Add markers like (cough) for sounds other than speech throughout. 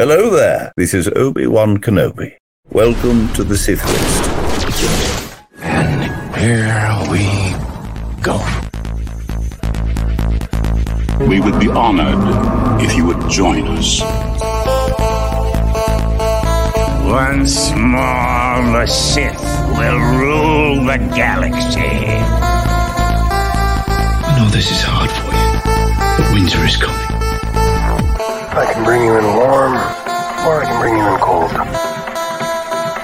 Hello there. This is Obi Wan Kenobi. Welcome to the Sith List. And here we go. We would be honored if you would join us. Once more, the Sith will rule the galaxy. I know this is hard for you, but winter is coming. I can bring you in warm, or I can bring you in cold.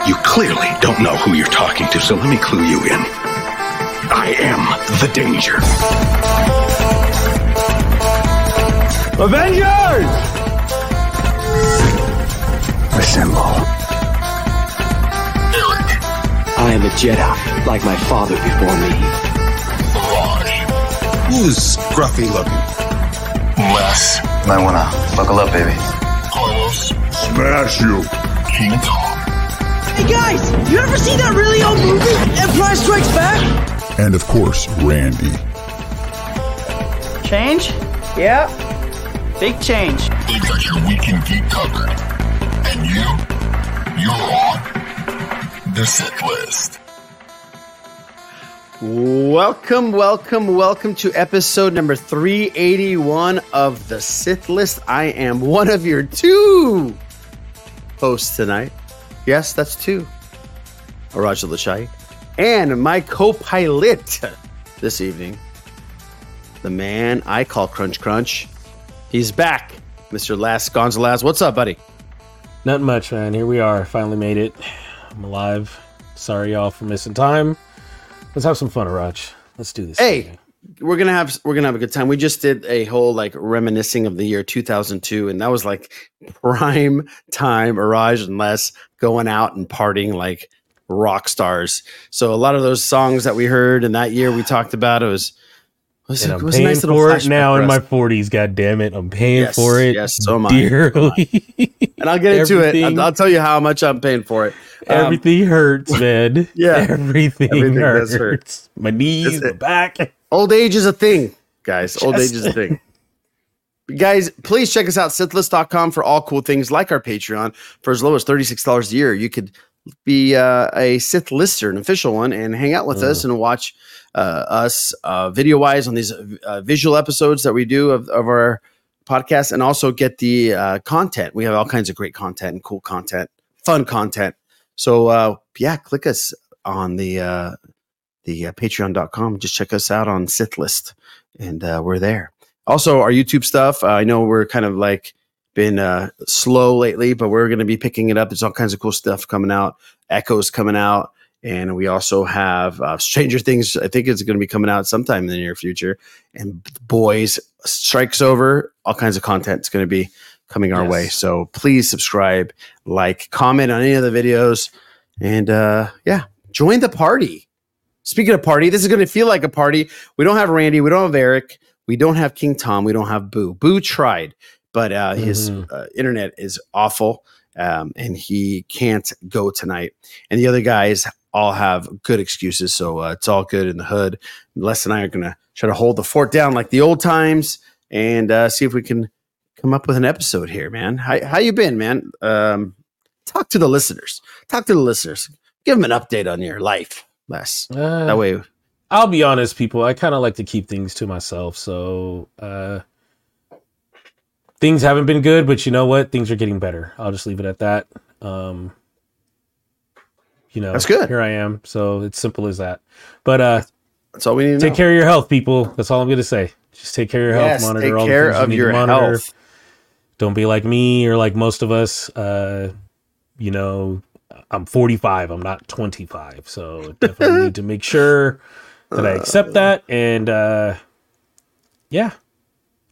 You clearly don't know who you're talking to, so let me clue you in. I am the danger. Avengers! Assemble. I am a Jedi, like my father before me. Who's scruffy looking? Les. Might wanna buckle up, baby. Carlos, Smash you. King Tom. Hey guys, you ever see that really old movie, Empire Strikes Back? And of course, Randy. Change? Yeah. Big change. They've got your weekend geek covered. And you, you're on the Sith List. Welcome, welcome, welcome to episode number 381 of the Sith List. I am one of your two hosts tonight. Yes, that's two. Araja Lachai. And my co pilot this evening, the man I call Crunch Crunch. He's back, Mr. Les Gonzalez. What's up, buddy? Nothing much, man. Here we are. Finally made it. I'm alive. Sorry, y'all, for missing time. Let's have some fun, Arach. Let's do this. Hey, thing. we're gonna have we're gonna have a good time. We just did a whole like reminiscing of the year 2002, and that was like prime time. Araj and Les going out and partying like rock stars. So a lot of those songs that we heard in that year we talked about it was was, And it I'm paying nice for it now in my 40s. God damn it. I'm paying Yes, for it yes, so am I, so am I. dearly. and I'll get into it. I'll, I'll tell you how much I'm paying for it. Um, Everything hurts, man. (laughs) Yeah. Everything, Everything does hurts. hurt. My knees, my back. Old age is a thing, guys. Old age is a thing. guys, please check us out, sithlist.com for all cool things like our Patreon. For as low as $36 a year, you could be uh, a Sith lister, an official one, and hang out with us and watch uh, us uh, video wise on these uh, visual episodes that we do of, of our podcast and also get the uh, content. We have all kinds of great content and cool content, fun content. So, uh, yeah, click us on the uh, the uh, patreon.com. Just check us out on Sith List, and uh, we're there. Also, our YouTube stuff. Uh, I know we're kind of like been uh, slow lately, but we're going to be picking it up. There's all kinds of cool stuff coming out. Echoes coming out, and we also have uh, Stranger Things. I think it's going to be coming out sometime in the near future. And Boys Strikes Over. All kinds of content is going to be coming our Yes. way. So please subscribe, like, comment on any of the videos, and uh, yeah, join the party. Speaking of party, this is going to feel like a party. We don't have Randy. We don't have Eric. We don't have King Tom. We don't have Boo. Boo tried, but uh, his Mhm. uh, internet is awful, um, and he can't go tonight. And the other guys all have good excuses, so uh, it's all good in the hood. Les and I are going to try to hold the fort down like the old times and uh, see if we can come up with an episode here, man. How, how you been, man? Um, talk to the listeners. Talk to the listeners. Give them an update on your life, Les. Uh, That way, I'll be honest, people. I kind of like to keep things to myself. So uh, things haven't been good, but you know what? Things are getting better. I'll just leave it at that. Um, you know, That's good. Here I am. So it's simple as that. But uh, that's all we need to take know. care of your health, people. That's all I'm going to say. Just take care of your health. Monitor take all care the things of you your to monitor. health. Don't be like me or like most of us. Uh, you know, I'm 45. I'm not 25. So definitely (laughs) need to make sure that I accept that. And uh, yeah,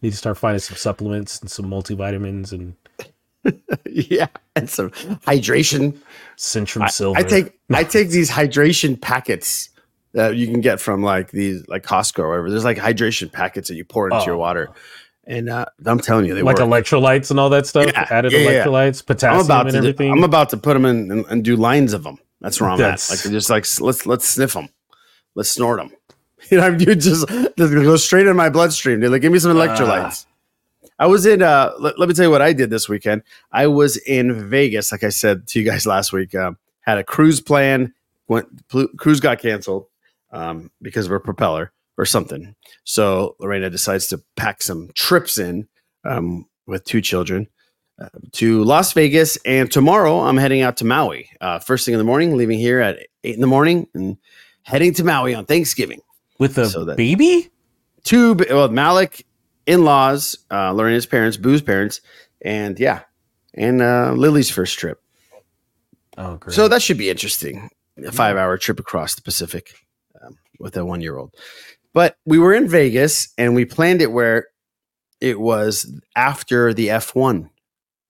need to start finding some supplements and some multivitamins and (laughs) yeah, and some hydration. Centrum I, Silver. I take I take these hydration packets that you can get from like these like Costco or whatever. There's like hydration packets that you pour into your Oh. water, and uh, I'm telling you, they like work. electrolytes and all that stuff. Yeah, added yeah, yeah. electrolytes, potassium, I'm about and to everything. I'm about to put them in and, and do lines of them. That's where I'm That's- at. Like just like let's let's sniff them, let's snort them. (laughs) You know, you just, go straight in my bloodstream. Dude. Like, give me some electrolytes. I was in. Uh, let, let me tell you what I did this weekend. I was in Vegas, like I said to you guys (laughs) last week. Um, had a cruise plan. Went pl- cruise got canceled um, because of a propeller or something. So Lorena decides to pack some trips in um, with two children uh, to Las Vegas, and tomorrow I'm heading out to Maui. Uh, first thing in the morning, leaving here at eight in the morning and heading to Maui on Thanksgiving With a So baby? two well Malik in laws, uh, Lorena's parents, Boo's parents, and yeah, and uh, Lily's first trip. Oh, great. So that should be interesting. A five hour trip across the Pacific um, with a one year old. But we were in Vegas and we planned it where it was after the F1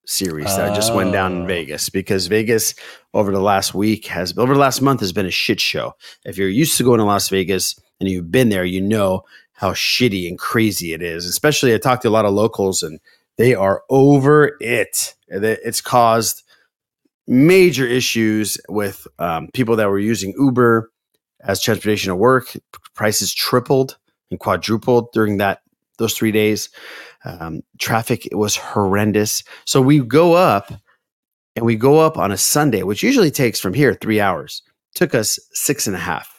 series that just went down in Oh. Vegas because Vegas over the last week has over the last month has been a shit show. If you're used to going to Las Vegas and you've been there, you know how shitty and crazy it is. Especially I talked to a lot of locals and they are over it. It's caused major issues with um, people that were using Uber as transportation to work. Prices tripled and quadrupled during that those three days. Um, traffic was horrendous. So we go up and we go up on a Sunday, which usually takes from here three hours. Took us six and a half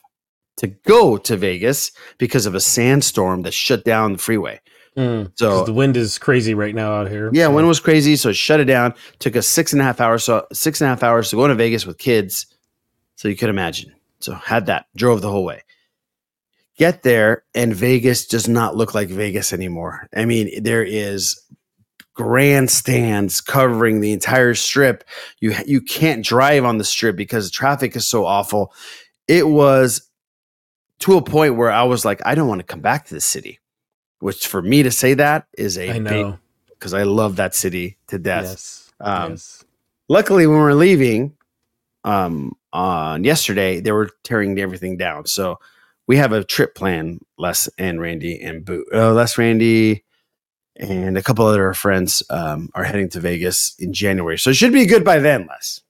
to go to Vegas because of a sandstorm that shut down the freeway. Mm, So the wind is crazy right now out here. yeah, wind was crazy, so it shut it down. Took us six and a half hours. So six and a half hours to go to Vegas with kids. So you could imagine. So had that, drove the whole way. Get there, and Vegas does not look like Vegas anymore. I mean, there is grandstands covering the entire strip. You you can't drive on the strip because the traffic is so awful. It was to a point where I was like, I don't want to come back to the city. Which for me to say that is a I big know. because I love that city to death. Yes. Um, yes. Luckily, when we are leaving um, on yesterday, they were tearing everything down. So we have a trip plan, Les and Randy and Boo. Uh, Les, Randy, and a couple other friends um, are heading to Vegas in January. So it should be good by then, Les.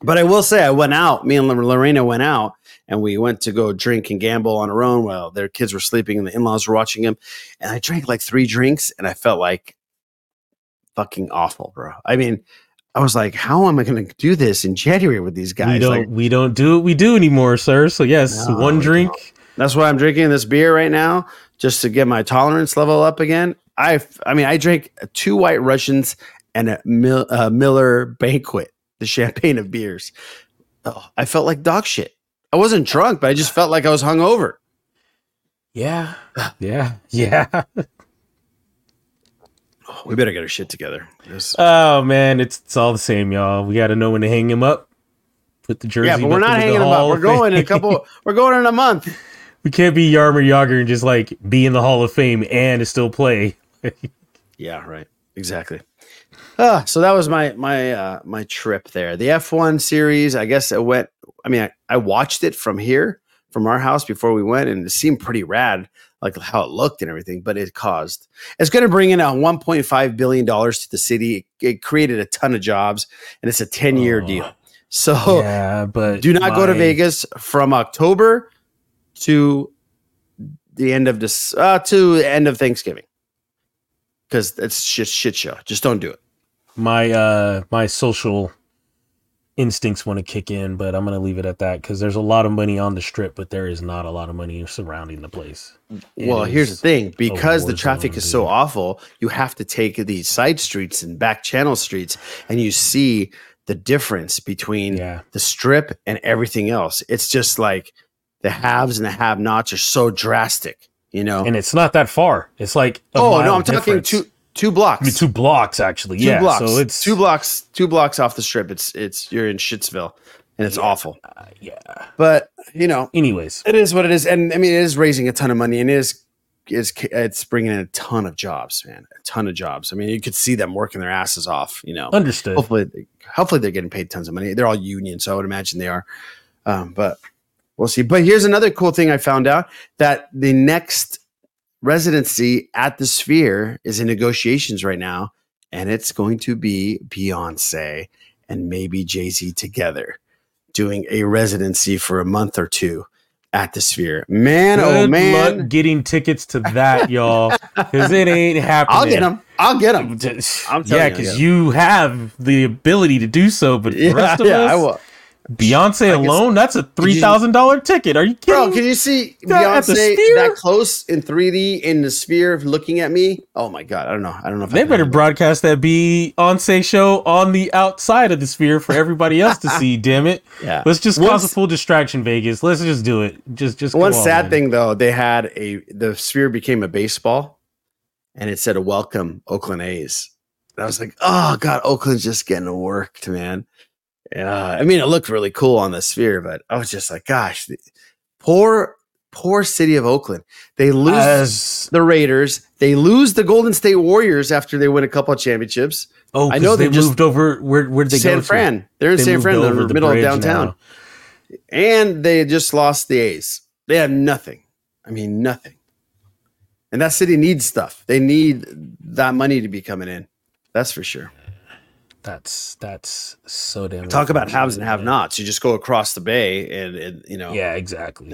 But I will say, I went out. Me and Lorena went out, and we went to go drink and gamble on our own while their kids were sleeping and the in-laws were watching them. And I drank like three drinks, and I felt like fucking awful, bro. I mean, I was like, how am I going to do this in January with these guys? we don't Like, we don't do what we do anymore, sir. So yes, No, one drink. that's why I'm drinking this beer right now, just to get my tolerance level up again. I, I mean, I drank two White Russians and a Mil, uh, Miller Banquet, the champagne of beers. Oh, I felt like dog shit. I wasn't drunk, but I just felt like I was hungover. Yeah. (sighs) Yeah. Yeah. Oh, we better get our shit together. This- Oh man, it's it's all the same, y'all. We got to know when to hang him up. Put the jersey. yeah, but we're not hanging him up. We're going in a couple. (laughs) We're going in a month. we can't be Jaromir Jagr and just like be in the Hall of Fame and still play. (laughs) Yeah, right. Exactly. Ah, so that was my my uh my trip there. The F1 series, I guess it went I mean, I, I watched it from here, from our house before we went, and it seemed pretty rad, like how it looked and everything, but it caused it's gonna bring in a one point five billion dollars to the city. It, it created a ton of jobs, and it's a 10-year Oh. deal. So yeah, but do not go to Vegas from October to the end of this uh, to the end of Thanksgiving because it's just shit show. Just don't do it. My uh my social instincts want to kick in, but I'm gonna leave it at that because there's a lot of money on the strip, but there is not a lot of money surrounding the place. It well, here's the thing: because the traffic is so awful, you have to take these side streets and back channel streets, and you see the difference between Yeah. the strip and everything else. It's just like the haves and the have-nots are so drastic. You know? and it's not that far. It's like oh no, I'm talking difference. two two blocks. I mean, two blocks actually. two yeah, blocks. so it's two blocks, two blocks off the strip. It's it's you're in Shitsville, and it's awful. uh, yeah. But you know, Anyways, it is what it is, and I mean, it is raising a ton of money, and it is is it's bringing in a ton of jobs, man, a ton of jobs. I mean, you could see them working their asses off. You know, understood. hopefully, hopefully they're getting paid tons of money. They're all union, so I would imagine they are. Um, but we'll see. But here's another cool thing I found out that the next residency at the Sphere is in negotiations right now, and it's going to be Beyonce and maybe Jay Z together doing a residency for a month or two at the Sphere. Man, oh man, luck getting tickets to (laughs) that, y'all, because it ain't happening. I'll get them. I'll get them. I'm yeah, telling you, because I'll you have the ability to do so, but for the Yeah, rest of yeah, I us, will. Beyonce alone, that's a three thousand dollar ticket. Are you kidding? Bro, can you see That at the Beyonce that close in 3D in the sphere looking at me? Oh my god, I don't know. I don't know if They better broadcast that Beyonce show on the outside of the sphere for everybody else to see. (laughs) Damn it! Yeah. let's just Once- cause a full distraction, Vegas. Let's just do it. Just, just. One on, sad man. thing though, they had a the sphere became a baseball, and it said a "Welcome Oakland A's." And I was like, oh god, Oakland's just getting worked, man. Yeah, I mean, it looked really cool on the sphere, but I was just like, gosh, the- poor, poor city of Oakland. They lose As the Raiders. They lose the Golden State Warriors after they win a couple of championships. oh, I know they they just- moved over. Where did they San go? to? Fran. They're in They San Fran, over in the the middle of downtown. now. And they just lost the A's. They have nothing. I mean, nothing. And that city needs stuff. They need that money to be coming in. That's for sure. That's that's so damn. Talk about haves and have-nots. You just go across the bay and, and you know, Yeah, exactly.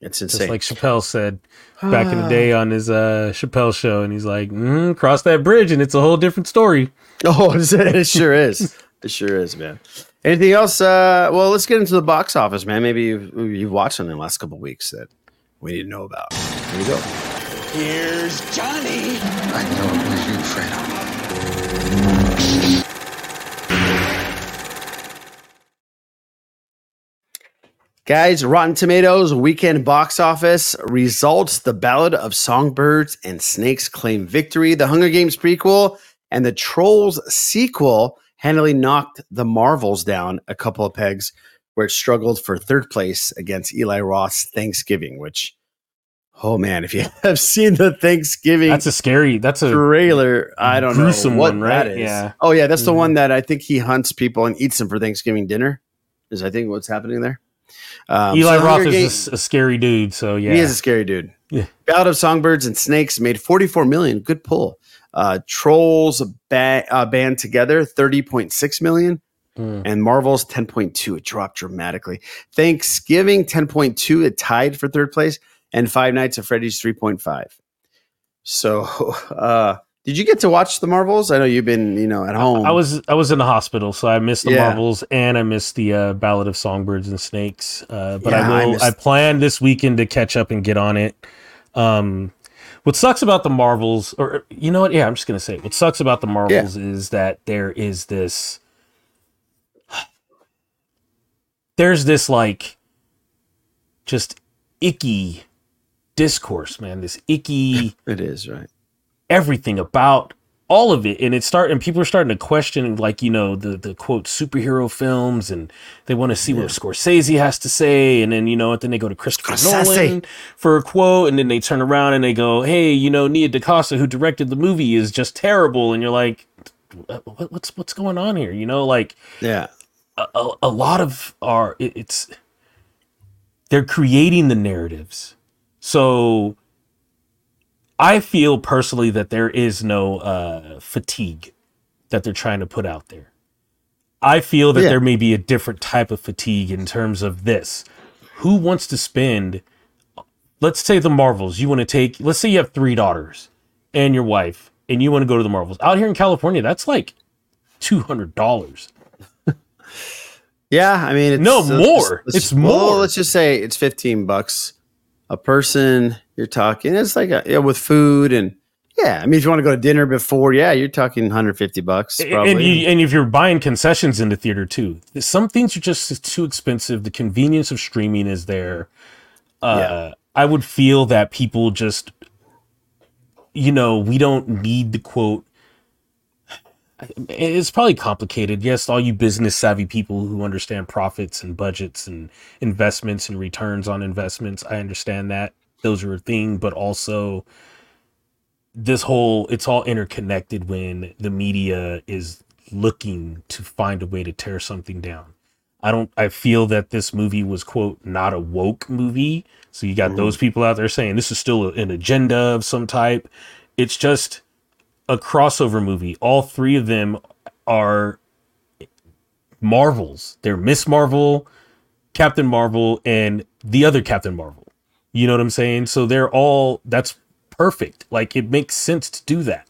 it's Just insane. like Chappelle said back in the (sighs) day on his uh, Chappelle show, and he's like, mm, "Cross that bridge, and it's a whole different story." (laughs) oh, it it sure is. It sure is, man. Anything else? Uh, well, let's get into the box office, man. Maybe you've, you've watched something in the last couple weeks that we need to know about. Here we go. Here's Johnny. I know it was you, Fredo. Guys, Rotten Tomatoes weekend box office results The Ballad of Songbirds and Snakes claim victory. The Hunger Games prequel and the Trolls sequel handily knocked the Marvels down a couple of pegs where it struggled for third place against Eli Roth's Thanksgiving, which, oh man, if you (laughs) have seen the Thanksgiving That's a scary. That's a trailer, I don't know what one, right? that is. Yeah. Oh yeah, that's the Mhm. one that I think he hunts people and eats them for Thanksgiving dinner. Is I think what's happening there. Um, Eli so Roth is Games- a s- a, scary dude. So yeah, he is a scary dude. Yeah. Ballad of Songbirds and Snakes made 44 million. Good pull. Uh, Trolls ba- uh, band together 30.6 million. Mm. And Marvel's 10.2. It dropped dramatically. Thanksgiving 10.2. It tied for third place. And Five Nights at Freddy's 3.5. So, (laughs) uh, did you get to watch the Marvels? I know you've been, you know, at home. I was I was in the hospital, so I missed the Yeah. Marvels and I missed the uh, Ballad of Songbirds and Snakes. Uh, but Yeah, I I will. I, missed- plan this weekend to catch up and get on it. Um, what sucks about the Marvels, or you know what? Yeah, I'm just gonna say it. what sucks about the Marvels is that there is this. (sighs) There's this like, just icky discourse, man. This icky (laughs) It is, right? Everything about all of it and it start and people are starting to question like you know the the quote superhero films and they want to see what Scorsese has to say and then you know and then they go to Christopher Scorsese. Nolan for a quote and then they turn around and they go hey you know Nia DaCosta who directed the movie is just terrible and you're like what, what's what's going on here you know like Yeah. a, a, a lot of our it, it's they're creating the narratives so i feel personally that there is no uh fatigue that they're trying to put out there i feel that Yeah. there may be a different type of fatigue in terms of this who wants to spend let's say the marvels you want to take let's say you have three daughters and your wife and you want to go to the marvels out here in california that's like $200 Yeah, I mean, it's, No, let's more. just- It's well, more. let's just say it's fifteen bucks a person. You're talking. It's like a, yeah, with food and yeah. I mean, if you want to go to dinner before, yeah, you're talking 150 bucks. Probably. And you, and if you're buying concessions in the theater too, some things are just too expensive. The convenience of streaming is there. Uh, I would feel that people just, you know, we don't need the quote. It's probably complicated. Yes, all you business savvy people who understand profits and budgets and investments and returns on investments, I understand that those are a thing, but also this whole it's all interconnected when the media is looking to find a way to tear something down. I don't I feel that this movie was quote not a woke movie. So you got those mm. people out there saying this is still an agenda of some type. It's just a crossover movie. All three of them are Marvels. They're Miss Marvel, Captain Marvel, and the other Captain Marvel. You know what I'm saying? So they're all that's perfect. Like it makes sense to do that.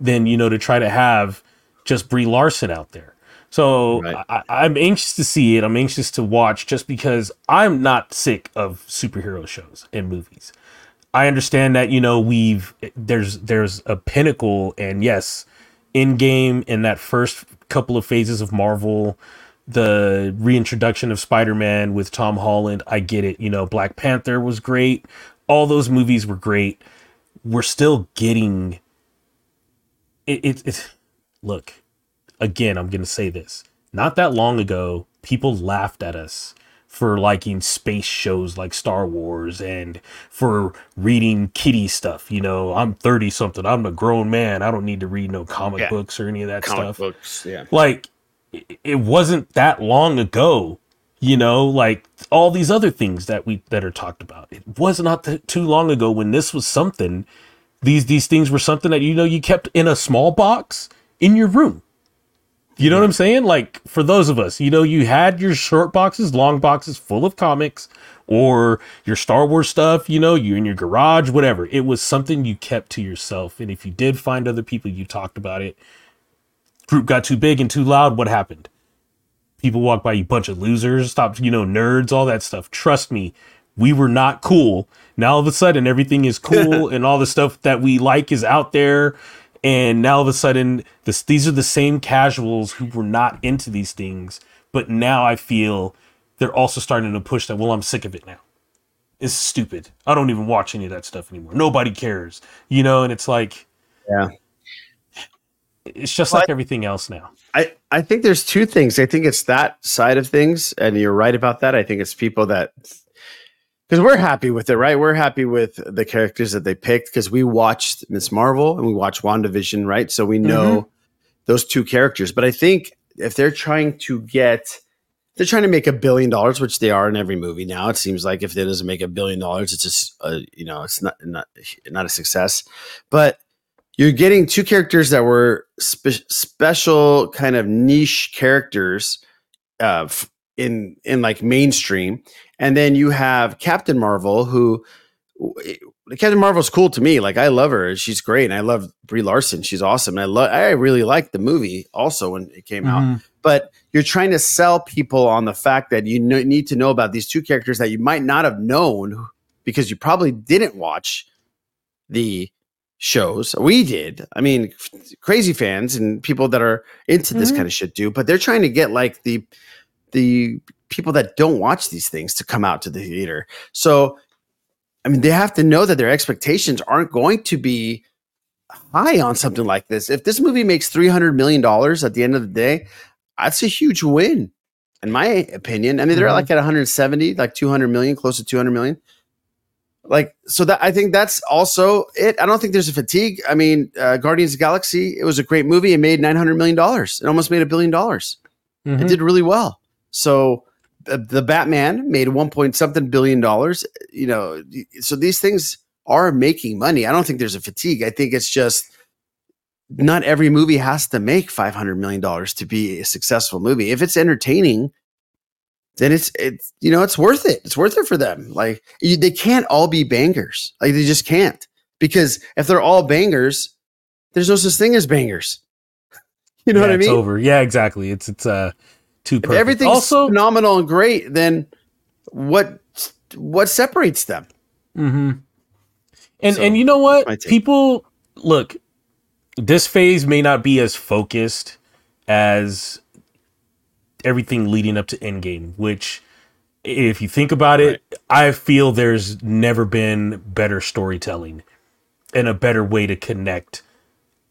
than you know to try to have just Brie Larson out there. So Right. I, I'm anxious to see it. I'm anxious to watch just because I'm not sick of superhero shows and movies. I understand that you know we've there's there's a pinnacle and yes, in game in that first couple of phases of Marvel, the reintroduction of Spider-Man with Tom Holland, I get it. You know, Black Panther was great. All those movies were great. We're still getting it it, it look, again, I'm going to say this. Not that long ago, people laughed at us for liking space shows like Star Wars and for reading kitty stuff. You know, I'm 30 something. I'm a grown man. I don't need to read no comic Yeah. books or any of that Comic stuff. books, yeah. Like, it- wasn't that long ago. You know, like all these other things that we that are talked about. It was not th- too long ago when this was something. These these things were something that you know you kept in a small box in your room. You know what I'm saying? Like for those of us, you know, you had your short boxes, long boxes full of comics or your Star Wars stuff, you know, you in your garage, whatever. It was something you kept to yourself. And if you did find other people, you talked about it. Group got too big and too loud, what happened? People walk by you bunch of losers, stop, you know, nerds, all that stuff. Trust me, we were not cool. Now all of a sudden everything is (laughs) cool and all the stuff that we like is out there and now all of a sudden this these are the same casuals who were not into these things but now i feel they're also starting to push that well i'm sick of it now it's stupid i don't even watch any of that stuff anymore nobody cares you know and it's like Yeah. It's just Well, like everything else now I, I think there's two things. I think it's that side of things, and you're right about that. I think it's people that because we're happy with it, right? We're happy with the characters that they picked because we watched Miss Marvel and we watched WandaVision, right? So we know those two characters. But I think if they're trying to get they're trying to make a billion dollars, which they are in every movie now. It seems like if it doesn't make a billion dollars, it's just uh, you know it's not not not a success. But you're getting two characters that were spe- special kind of niche characters uh, f- in in like mainstream, and then you have Captain Marvel, who w- Captain Marvel's cool to me. Like I love her; she's great, and I love Brie Larson. She's awesome. And I love. I really liked the movie also when it came out. But you're trying to sell people on the fact that you need to know about these two characters that you might not have known because you probably didn't watch the shows. We did. I mean, crazy fans and people that are into this Mhm. kind of shit do, but they're trying to get like the the people that don't watch these things to come out to the theater. So I mean, they have to know that their expectations aren't going to be high on something like this. If this movie makes 300 million dollars at the end of the day, that's a huge win in my opinion. I mean, they're Mhm. like at 170, like 200 million, close to 200 million like so that I think that's also it. I don't think there's a fatigue. I mean, uh, Guardians of the Galaxy, it was a great movie. It made nine hundred million dollars. It almost made a billion dollars. Mhm. It did really well. So the, the Batman made one point something billion dollars. You know, so these things are making money. I don't think there's a fatigue. I think it's just not every movie has to make five hundred million dollars to be a successful movie. If it's entertaining, then it's it's you know it's worth it. It's worth it for them. Like you, they can't all be bangers. Like they just can't because if they're all bangers, there's no such thing as bangers. (laughs) You know Yeah, what I it's mean? over yeah exactly it's it's uh too If perfect. everything's also phenomenal and great, then what what separates them? Mm-hmm. And So, and you know what? People look. This phase may not be as focused as everything leading up to Endgame, which, if you think about it, I feel there's never been better storytelling and a better way to connect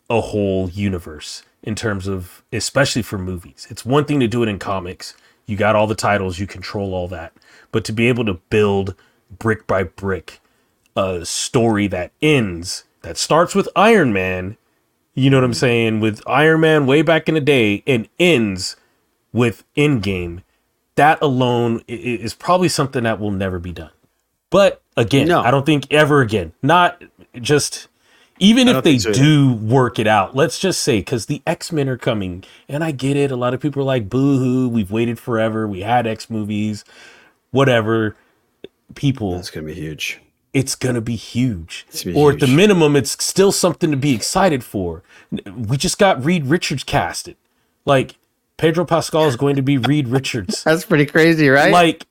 a whole universe in terms of, especially for movies. It's one thing to do it in comics. You got all the titles, you control all that. But to be able to build brick by brick a story that ends, that starts with Iron Man, you know what I'm saying, with Iron Man way back in the day and ends with Endgame, that alone is probably something that will never be done. But again, No. I don't think ever again. Not just even if they so do work it out. Let's just say because the X Men are coming, and I get it. A lot of people are like, "Boo hoo! We've waited forever. We had X movies, whatever." People, it's gonna be huge. it's gonna be huge. Gonna be or at the minimum, it's still something to be excited for. We just got Reed Richards casted. Like Pedro Pascal is going to be Reed Richards. (laughs) That's pretty crazy, right? Like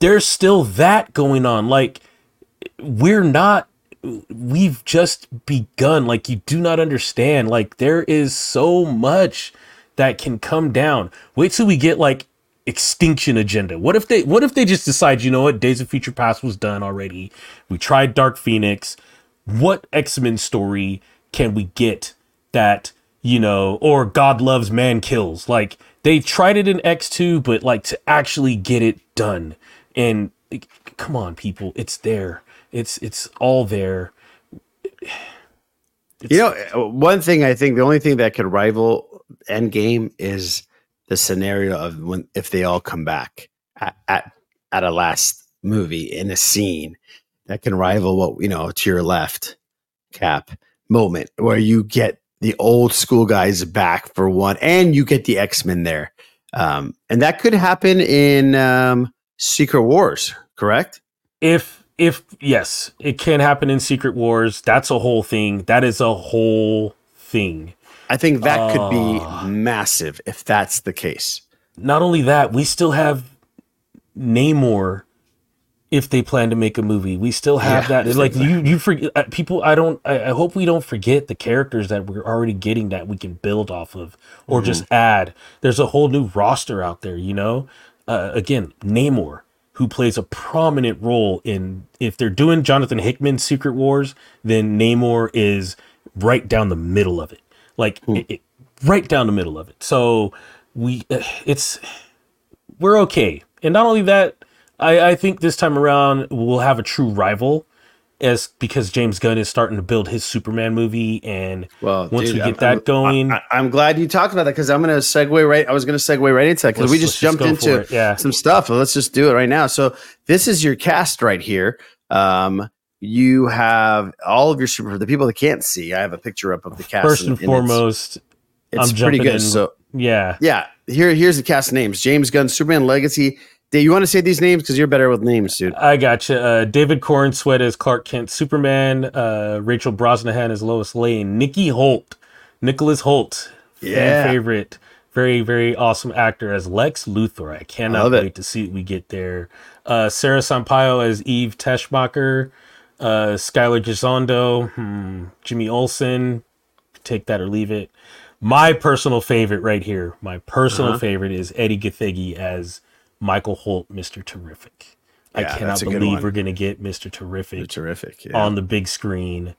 there's still that going on. Like we're not we've just begun. Like you do not understand. Like there is so much that can come down. Wait till we get like extinction agenda. What if they what if they just decide, you know what, Days of Future Past was done already. We tried Dark Phoenix. What X-Men story can we get that, you know, or God loves man kills? Like they tried it in X2, but like to actually get it done. And like, come on, people, it's there. It's it's all there. you know, uh, one thing I think the only thing that could rival Endgame is the scenario of when if they all come back at at, at a last movie in a scene that can rival what you know to your left cap moment where you get the old school guys back for one and you get the x-men there um, and that could happen in um, secret wars correct if if yes, it can happen in Secret Wars. That's a whole thing. That is a whole thing. i think that could Ah. be massive if that's the case Not only that, we still have Namor. If they plan to make a movie, we still have Yeah, that. Like you, you forget uh, people. I don't. I, I hope we don't forget the characters that we're already getting that we can build off of, or Mm-hmm. just add. There's a whole new roster out there. You know, uh, again, Namor, who plays a prominent role in. If they're doing Jonathan Hickman's Secret Wars, then Namor is right down the middle of it. Like it, it- right down the middle of it. So we, uh, it's we're okay. And not only that, I, I think this time around we'll have a true rival, as because James Gunn is starting to build his Superman movie, and Well, once dude, we get I'm- that I'm- going, I, am glad you talked about that because I'm going to segue right. I was going to segue right into that because we just just jumped for into yeah. some stuff. Let's just do it right now. So this is your cast right here. Um, you have all of your super the people that can't see. I have a picture up of the cast. first and it's- foremost, it's, I'm pretty good. in- So yeah, yeah, here here's the cast names: James Gunn, Superman Legacy. You want to say these names because you're better with names, dude? I got you. Uh, David Corenswet as Clark Kent, Superman. Uh, Rachel Brosnahan as Lois Lane. Nikki Hoult, Nicholas Hoult, fan Yeah. favorite, very very awesome actor as Lex Luthor. I cannot it. wait to see what we get there. Uh, Sara Sampaio as Eve Teschmacher. Uh, Skyler Gisondo, hmm, Jimmy Olsen. Take that or leave it. My personal favorite right here. My personal Uh-huh. favorite is Edi Gathegi as Michael Holt, Mister Terrific. I Yeah, cannot that's a good believe we're gonna get Mister Terrific terrific. Yeah. on the big screen.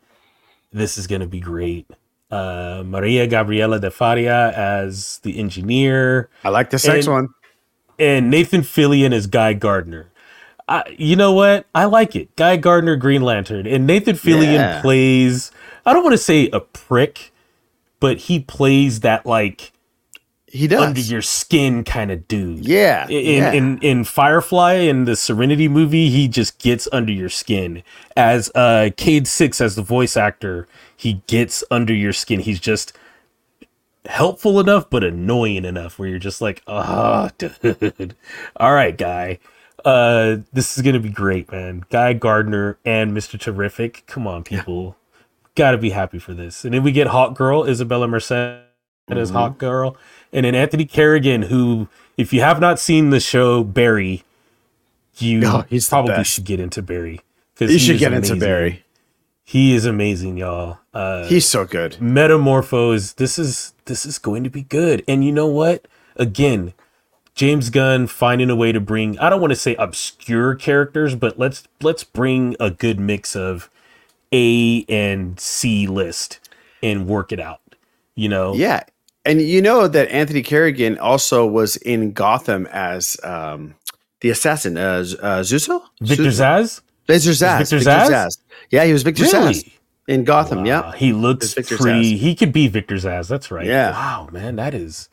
This is gonna be great. Uh, Maria Gabriela de Faria as the engineer, I like the sex and- one. and Nathan Fillion as Guy Gardner. I, you know what? I like it. Guy Gardner, Green Lantern, and Nathan Fillion Yeah. plays. I don't want to say a prick, but he plays that like He does. under your skin kind of dude. yeah. In, yeah. in in Firefly in the Serenity movie, he just gets under your skin. As uh Cayde-6 as the voice actor, he gets under your skin. He's just helpful enough but annoying enough where you're just like, ah, (laughs) dude. All right, guy. Uh this is gonna be great, man. Guy Gardner and Mr. Terrific. Come on, people. Gotta be happy for this. And then we get Hot Girl, Isabella Merced as Mm-hmm. Hawk Girl. And then Anthony Carrigan, who, if you have not seen the show Barry, you Oh, he's probably should get into Barry. you he should get into. Barry. He is amazing, y'all. Uh, He's so good. Metamorphose. This is this is going to be good. And you know what? Again, James Gunn finding a way to bring I don't want to say obscure characters, but let's let's bring a good mix of A and C list and work it out. You know? Yeah. And you know that Anthony Carrigan also was in Gotham as um, the assassin, uh, uh, Zuso? Victor Zuso? Zsasz? Victor Zsasz. Victor Victor Zsasz? Zsasz. Yeah, he was Victor Really? Zsasz in Gotham. Wow, Yeah. He looks pretty. Zsasz. He could be Victor Zsasz. That's right. Yeah. Wow, man, that is.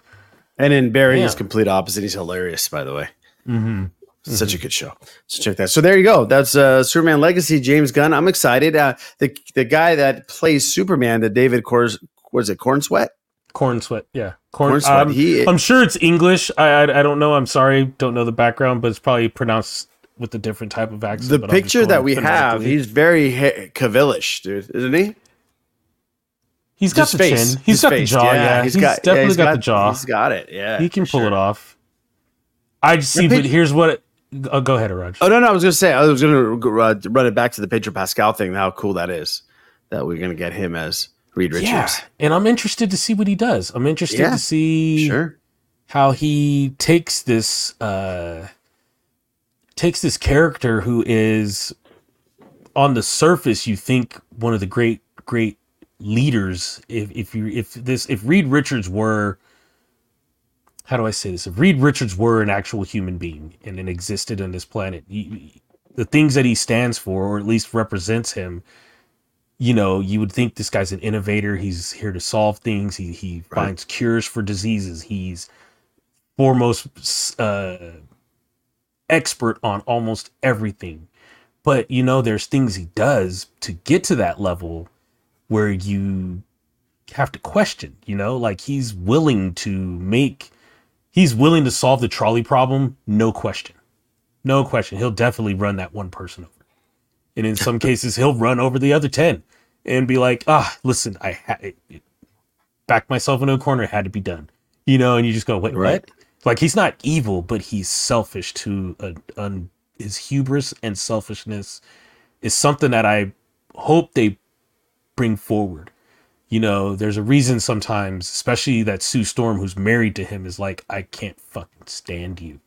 And in Barry is Damn. complete opposite. He's hilarious, by the way. mhm. Such a good show. So check that. So there you go. That's uh, Superman Legacy, James Gunn. I'm excited. Uh, the the guy that plays Superman, the David Cors, was it Corenswet? Corenswet. Yeah, corn. Corenswet. um, He- I'm sure it's English. I, I I don't know. I'm sorry. Don't know the background, but it's probably pronounced with a different type of accent. The picture that we have, he's very he- Cavillish, dude, isn't he? he's got His the face. chin. He's His got face, the jaw. Yeah, he's, got- yeah, definitely he's got, the jaw. He's got it. Yeah, he can pull it off. I just see, but here's what. It, oh, go ahead, Raj. Oh no, no, I was gonna say I was gonna uh, run it back to the Pedro Pascal thing. How cool that is that we're gonna get him as Reed Richards. Yeah, and I'm interested to see what he does. I'm interested Yeah, to see Sure. how he takes this uh takes this character who is on the surface you think one of the great great leaders if if you if this if Reed Richards were how do I say this if Reed Richards were an actual human being and, and existed on this planet he, the things that he stands for or at least represents him you know, you would think this guy's an innovator. He's here to solve things. He he finds cures for diseases. He's foremost uh, expert on almost everything. But you know, there's things he does to get to that level where you have to question. You know, like he's willing to make, he's willing to solve the trolley problem, no question, no question. He'll definitely run that one person over and in some (laughs) cases he'll run over the other 10 and be like ah listen i had backed myself into a corner it had to be done. You know and you just go wait Right. what like he's not evil but he's selfish to a, un, his hubris and selfishness is something that i hope they bring forward. You know there's a reason sometimes especially that sue storm who's married to him is like i can't fucking stand you.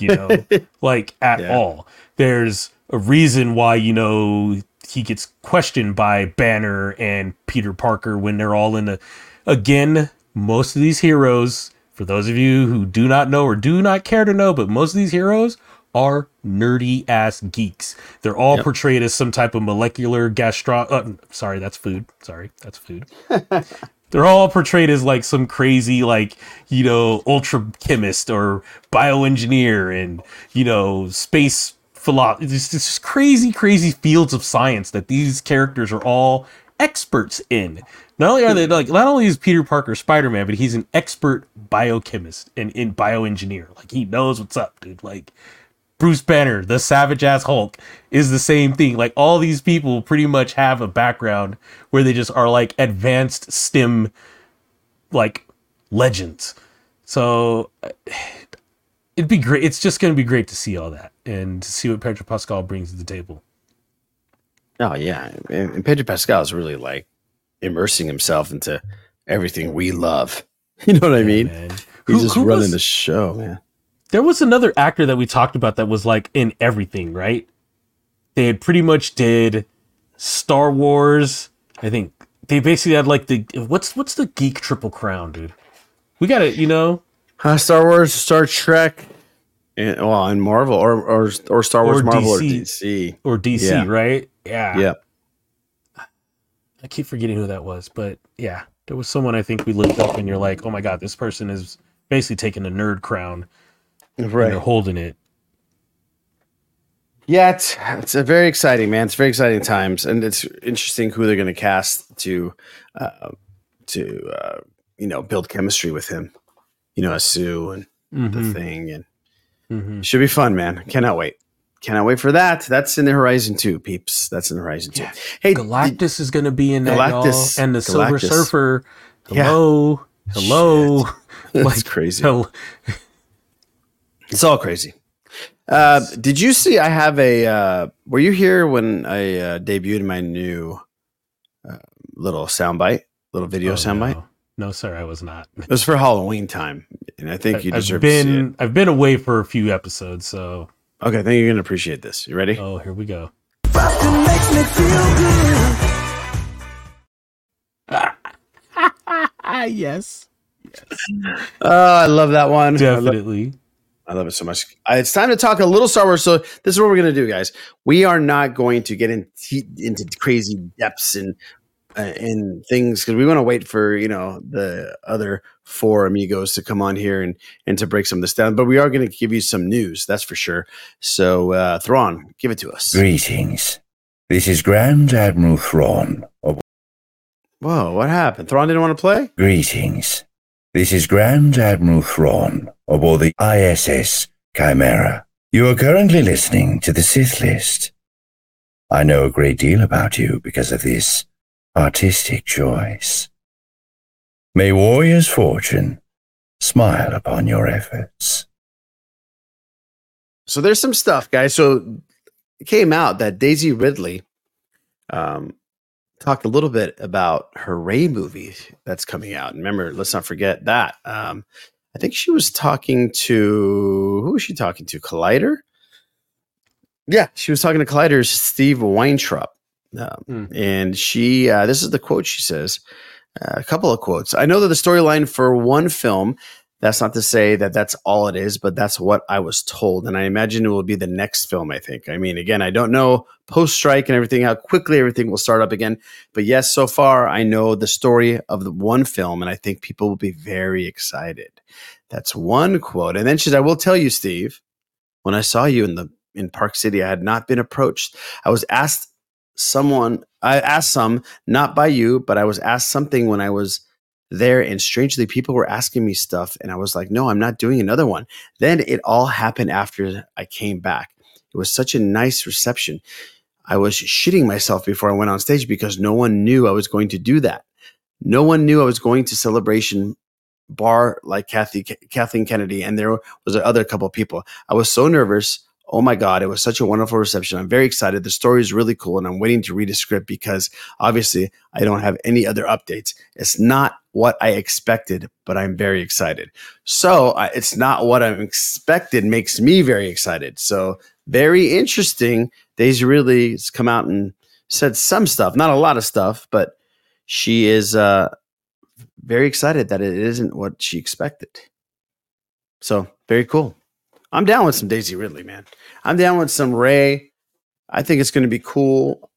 You know? (laughs) Like at Yeah. all. There's a reason why you know he gets questioned by banner and peter parker when they're all in the again most of these heroes for those of you who do not know or do not care to know but most of these heroes are nerdy ass geeks. They're all portrayed as some type of molecular gastro uh, sorry that's food. Sorry that's food. (laughs) They're all portrayed as like some crazy like you know ultra chemist or bioengineer and you know space philosophy it's just crazy crazy fields of science that these characters are all experts in not only are they like not only is peter parker spider-man but he's an expert biochemist and in bioengineer like he knows what's up dude like Bruce Banner, the savage ass Hulk, is the same thing. Like all these people pretty much have a background where they just are like advanced STEM like legends. So uh, it'd be great. It's just going to be great to see all that and to see what Pedro Pascal brings to the table. Oh yeah, and, and Pedro Pascal is really like immersing himself into everything we love. (laughs) You know what I mean? man. He's Who- just who running was- the show, man. There was another actor that we talked about that was like in everything, right? They had pretty much did Star Wars. I think they basically had like the what's what's the geek triple crown, dude? We got it, you know, Uh, Star Wars, Star Trek, and well, and Marvel or or or Star Wars, Or Marvel, or DC. DC. or DC, Yeah. right? Yeah. Yeah, I keep forgetting who that was, but yeah, there was someone I think we looked up, and you're like, oh my god, this person is basically taking a nerd crown and right. they're holding it. Yeah, it's it's a very exciting, man. It's very exciting times, and it's interesting who they're going to cast to uh, to uh, you know build chemistry with him. You know, as Sue and the Mhm. thing, and Mhm. should be fun, man. Cannot wait. Cannot wait for that. That's in the horizon too, peeps. That's in the horizon too. Yeah. Hey, Galactus is going to be in that, Galactus. y'all, and the Silver Galactus. Surfer. Yeah. Hello, hello. (laughs) That's Like, crazy. hell- (laughs) It's all crazy. Uh, did you see? I have a. Uh, were you here when I uh, debuted my new uh, little soundbite, little video Oh, soundbite? no. No, sir, I was not. It was for Halloween time, and I think you deserve. I've deserve to see it. been I've been away for a few episodes, so Okay, I think you're gonna appreciate this. You ready? oh, here we go. Ah, yes, (laughs) Yes. Oh, I love that one. Definitely. I love it so much. Uh, it's time to talk a little Star Wars. So this is what we're gonna do, guys. We are not going to get into into crazy depths and and things because we want to wait for you know the other four amigos to come on here and and to break some of this down. But we are going to give you some news, that's for sure. So uh, Thrawn, give it to us. Greetings. This is Grand Admiral Thrawn. Of Whoa, what happened? Thrawn didn't want to play. Greetings. This is Grand Admiral Thrawn aboard the ISS Chimaera. You are currently listening to the Sith List. I know a great deal about you because of this artistic choice. May Warrior's fortune smile upon your efforts. So there's some stuff, guys. So it came out that Daisy Ridley um, talked a little bit about her Rey movie that's coming out. Remember, let's not forget that. Um, I think she was talking to who was she talking to? Collider. Yeah, she was talking to Collider's Steve Weintraub, um, Hmm. and she. Uh, this is the quote she says. Uh, a couple of quotes. I know that the storyline for one film. That's not to say that that's all it is, but that's what I was told, and I imagine it will be the next film. I think. I mean, again, I don't know post strike and everything how quickly everything will start up again, but yes, so far I know the story of the one film, and I think people will be very excited. That's one quote. And then she said, I will tell you, Steve, when I saw you in the in Park City, I had not been approached. I was asked someone, I asked some, not by you, but I was asked something when I was there, and strangely, people were asking me stuff, and I was like, no, I'm not doing another one. Then it all happened after I came back. It was such a nice reception. I was shitting myself before I went on stage because no one knew I was going to do that. No one knew I was going to celebration bar like Kathy Kathleen Kennedy, and there was other couple people. I was so nervous. Oh my god, it was such a wonderful reception. I'm very excited. The story is really cool, and I'm waiting to read a script because obviously I don't have any other updates. It's not what I expected, but I'm very excited. So uh, it's not what I'm expected makes me very excited. So very interesting. Daisy really has come out and said some stuff, not a lot of stuff, but she is uh, very excited that it isn't what she expected. So very cool. I'm down with some Daisy Ridley, man. I'm down with some Rey. I think it's going to be cool.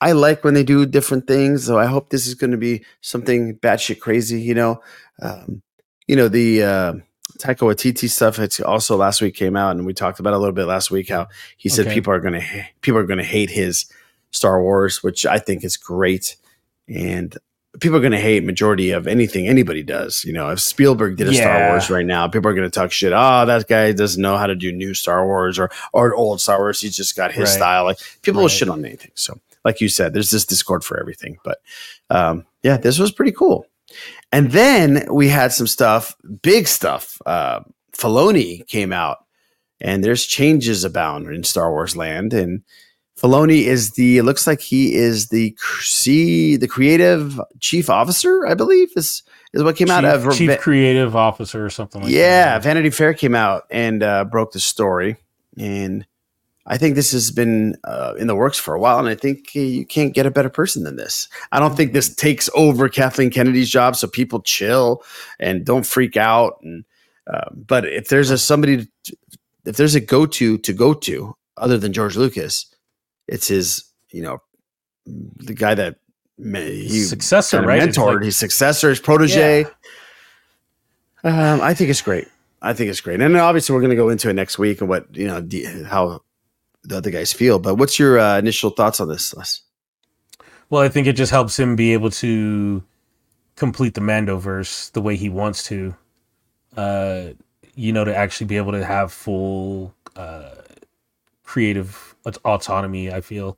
I like when they do different things, so I hope this is going to be something batshit crazy. You know, um, you know the uh, Taika Waititi stuff. It's also last week came out, and we talked about a little bit last week. How he said Okay. people are going to people are going to hate his Star Wars, which I think is great, and people are going to hate majority of anything anybody does. You know, if Spielberg did a Star Wars right now, people are going to talk shit. Oh, that guy doesn't know how to do new Star Wars or or old Star Wars. He's just got his Right. style. Like people will shit on anything. So, like you said, there's this discord for everything. But um, yeah, this was pretty cool. And then we had some stuff, big stuff. Uh, Filoni came out, and there's changes abound in Star Wars land. And Filoni is the. It looks like he is the C, the creative chief officer, I believe is is what came out of chief creative officer or something like that. yeah, that. Vanity Fair came out and uh, broke the story, and I think this has been uh, in the works for a while, and I think you can't get a better person than this. I don't think this takes over Kathleen Kennedy's job, so people chill and don't freak out. And uh, but if there's a somebody, to, if there's a go to to go to other than George Lucas, it's his, you know, the guy that he Successor, kinda right? It's mentored, like- his successor, his protege. Yeah. Um, I think it's great. I think it's great, and obviously we're going to go into it next week and what you know the, how the other guys feel. But what's your uh, initial thoughts on this? Les? Well, I think it just helps him be able to complete the Mandoverse the way he wants to. Uh, you know, to actually be able to have full uh, creative autonomy. I feel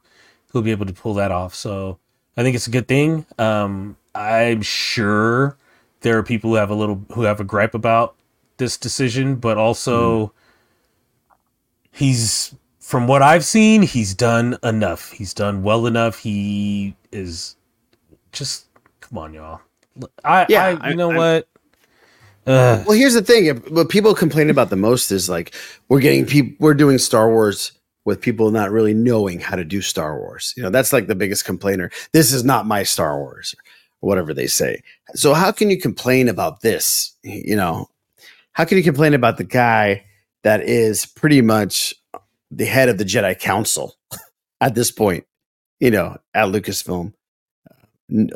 he'll be able to pull that off. So I think it's a good thing. Um, I'm sure there are people who have a little who have a gripe about this decision, but also he's from what I've seen, he's done enough. He's done well enough. He is just come on, y'all. I, Yeah, I, I- you know I'm- what? Uh, Well, here's the thing: what people complain about the most is like we're getting people, we're doing Star Wars with people not really knowing how to do Star Wars. You know, that's like the biggest complainer. This is not my Star Wars, or whatever they say. So how can you complain about this? You know, how can you complain about the guy that is pretty much the head of the Jedi Council (laughs) at this point? You know, at Lucasfilm,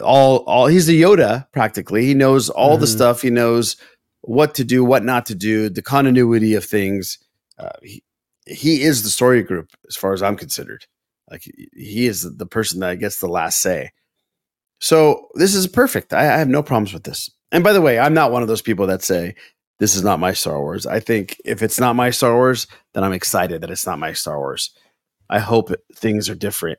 all all he's the Yoda practically. He knows all the Mhm. stuff. He knows what to do, what not to do, the continuity of things. Uh, he, he is the story group as far as I'm considered. Like he- is the person that gets the last say. So this is perfect. I, I have no problems with this. And by the way, I'm not one of those people that say this is not my Star Wars. I think if it's not my Star Wars, then I'm excited that it's not my Star Wars. I hope things are different.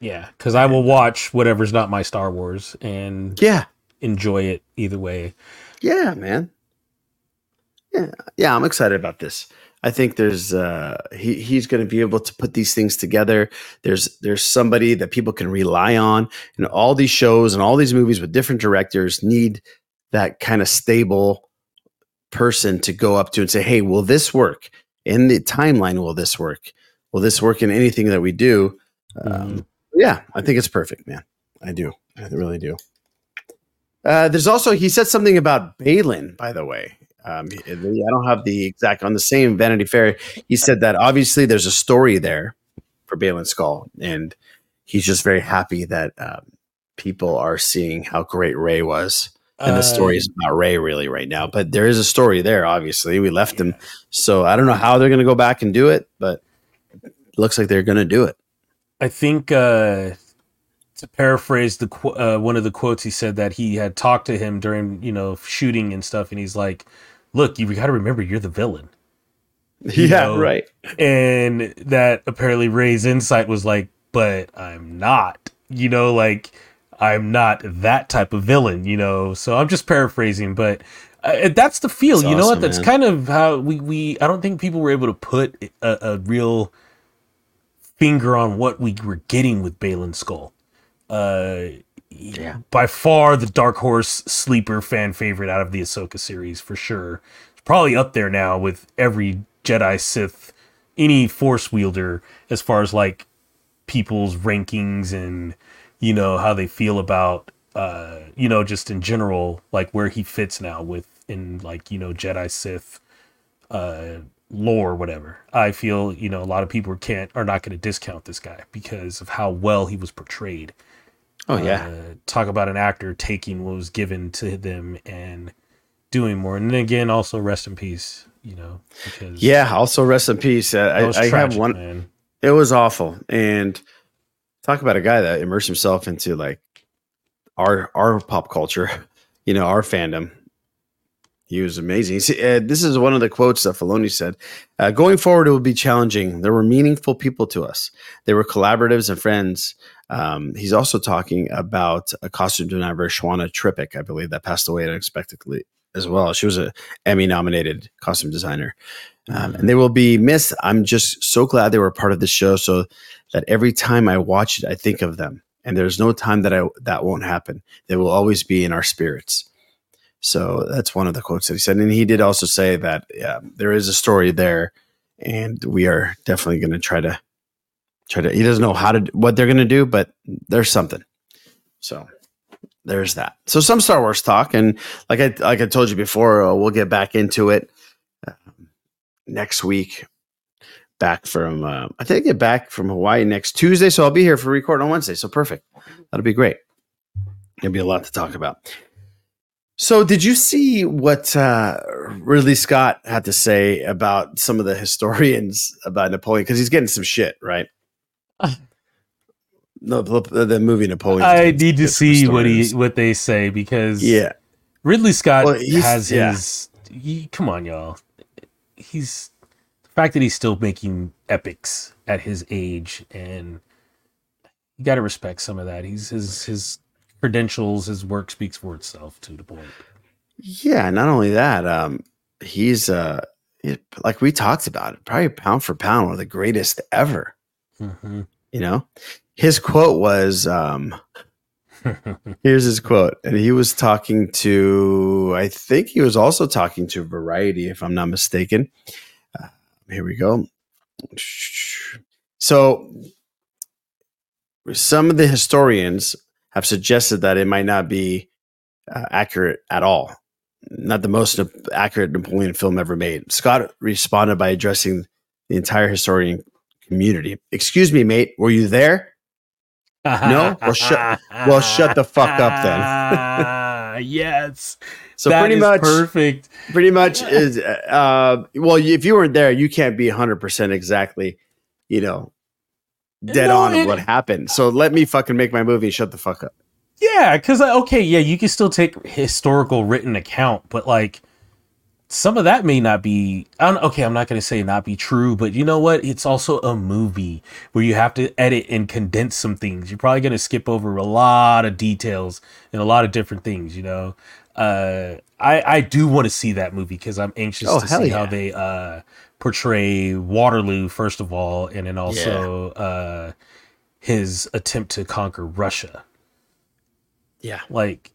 Yeah, because I will watch whatever's not my Star Wars and yeah, enjoy it either way. Yeah, man. Yeah, yeah, I'm excited about this. I think there's uh he he's going to be able to put these things together. There's there's somebody that people can rely on and all these shows and all these movies with different directors need that kind of stable person to go up to and say, "Hey, will this work? In the timeline will this work? Will this work in anything that we do?" Um, yeah, I think it's perfect, man. I do. I really do. Uh, there's also he said something about Baylan, by the way. Um, I don't have the exact on the same Vanity Fair. He said that obviously there's a story there for Baylan Skoll, and he's just very happy that um, people are seeing how great Ray was. And the story is about Ray really right now, but there is a story there. Obviously, we left him, so I don't know how they're going to go back and do it, but it looks like they're going to do it. I think uh, to paraphrase the uh, one of the quotes, he said that he had talked to him during you know shooting and stuff, and he's like, "Look, you got to remember you're the villain." (laughs) You yeah, know? right. And that apparently Ray's insight was like, "But I'm not," you know, like I'm not that type of villain, you know. So I'm just paraphrasing, but uh, that's the feel, That's you know awesome, what? That's man. kind of how we we. I don't think people were able to put a, a real finger on what we were getting with Baylan Skoll. Uh, Yeah. by far the dark horse sleeper fan favorite out of the Ahsoka series for sure. Probably up there now with every Jedi Sith, any Force wielder as far as like people's rankings and you know how they feel about uh you know just in general like where he fits now with in like you know Jedi Sith uh lore or whatever. I feel, you know, a lot of people can't are not going to discount this guy because of how well he was portrayed. Oh yeah, Uh, talk about an actor taking what was given to them and doing more. And then again, also rest in peace, you know, because yeah. Also, rest in peace. Was I, I have one. man. It was awful, and talk about a guy that immersed himself into like our our pop culture, (laughs) you know, our fandom. He was amazing. See, uh, this is one of the quotes that Filoni said. Uh, Going forward, it will be challenging. There were meaningful people to us. They were collaboratives and friends. Um, he's also talking about a costume designer, Shawna Trpcic, I believe, that passed away unexpectedly as well. She was a Emmy nominated costume designer. Um, and they will be missed. I'm just so glad they were part of the show so that every time I watch it, I think of them. And there's no time that I that won't happen. They will always be in our spirits. So that's one of the quotes that he said. And he did also say that yeah, there is a story there, and we are definitely going to try to try to. He doesn't know how to what they're going to do, but there's something. So there's that. So some Star Wars talk, and like I like I told you before, uh, we'll get back into it um, next week. Back from uh, I think I get back from Hawaii next Tuesday, so I'll be here for record on Wednesday. So perfect. That'll be great. There'll be a lot to talk about. So, did you see what uh, Ridley Scott had to say about some of the historians about Napoleon? Because he's getting some shit, right? No, the, the movie Napoleon. I need to see what he what they say because Yeah, Ridley Scott Well, has yeah. his. he- come on, y'all. He's the fact that he's still making epics at his age, and you got to respect some of that. He's his his credentials, his work speaks for itself to the point. yeah. Not only that, um, he's uh, it, like we talked about it, probably pound for pound, one of the greatest ever. Hmm You know, his quote was, um, (laughs) Here's his quote. And he was talking to, I think he was also talking to Variety, if I'm not mistaken. Uh, here we go. So, some of the historians have suggested that it might not be uh, accurate at all. Not the most accurate Napoleon film ever made. Scott responded by addressing the entire historian community. Excuse me, mate, were you there? No? Well, shut- well, shut the fuck up then. (laughs) yes. So That pretty much, perfect. pretty much is uh, well, if you weren't there, you can't be 100 percent exactly, you know, dead No, on of and- what happened. So let me fucking make my movie. Shut the fuck up. Yeah, because okay, yeah, you can still take historical written account, but like some of that may not be okay i'm not going to say not be true but you know what? It's also a movie where you have to edit and condense some things. You're probably going to skip over a lot of details and a lot of different things you know? Uh i i do want to see that movie because i'm anxious Oh, to see yeah. how they uh portray waterloo first of all and then also uh his attempt to conquer russia. Yeah. like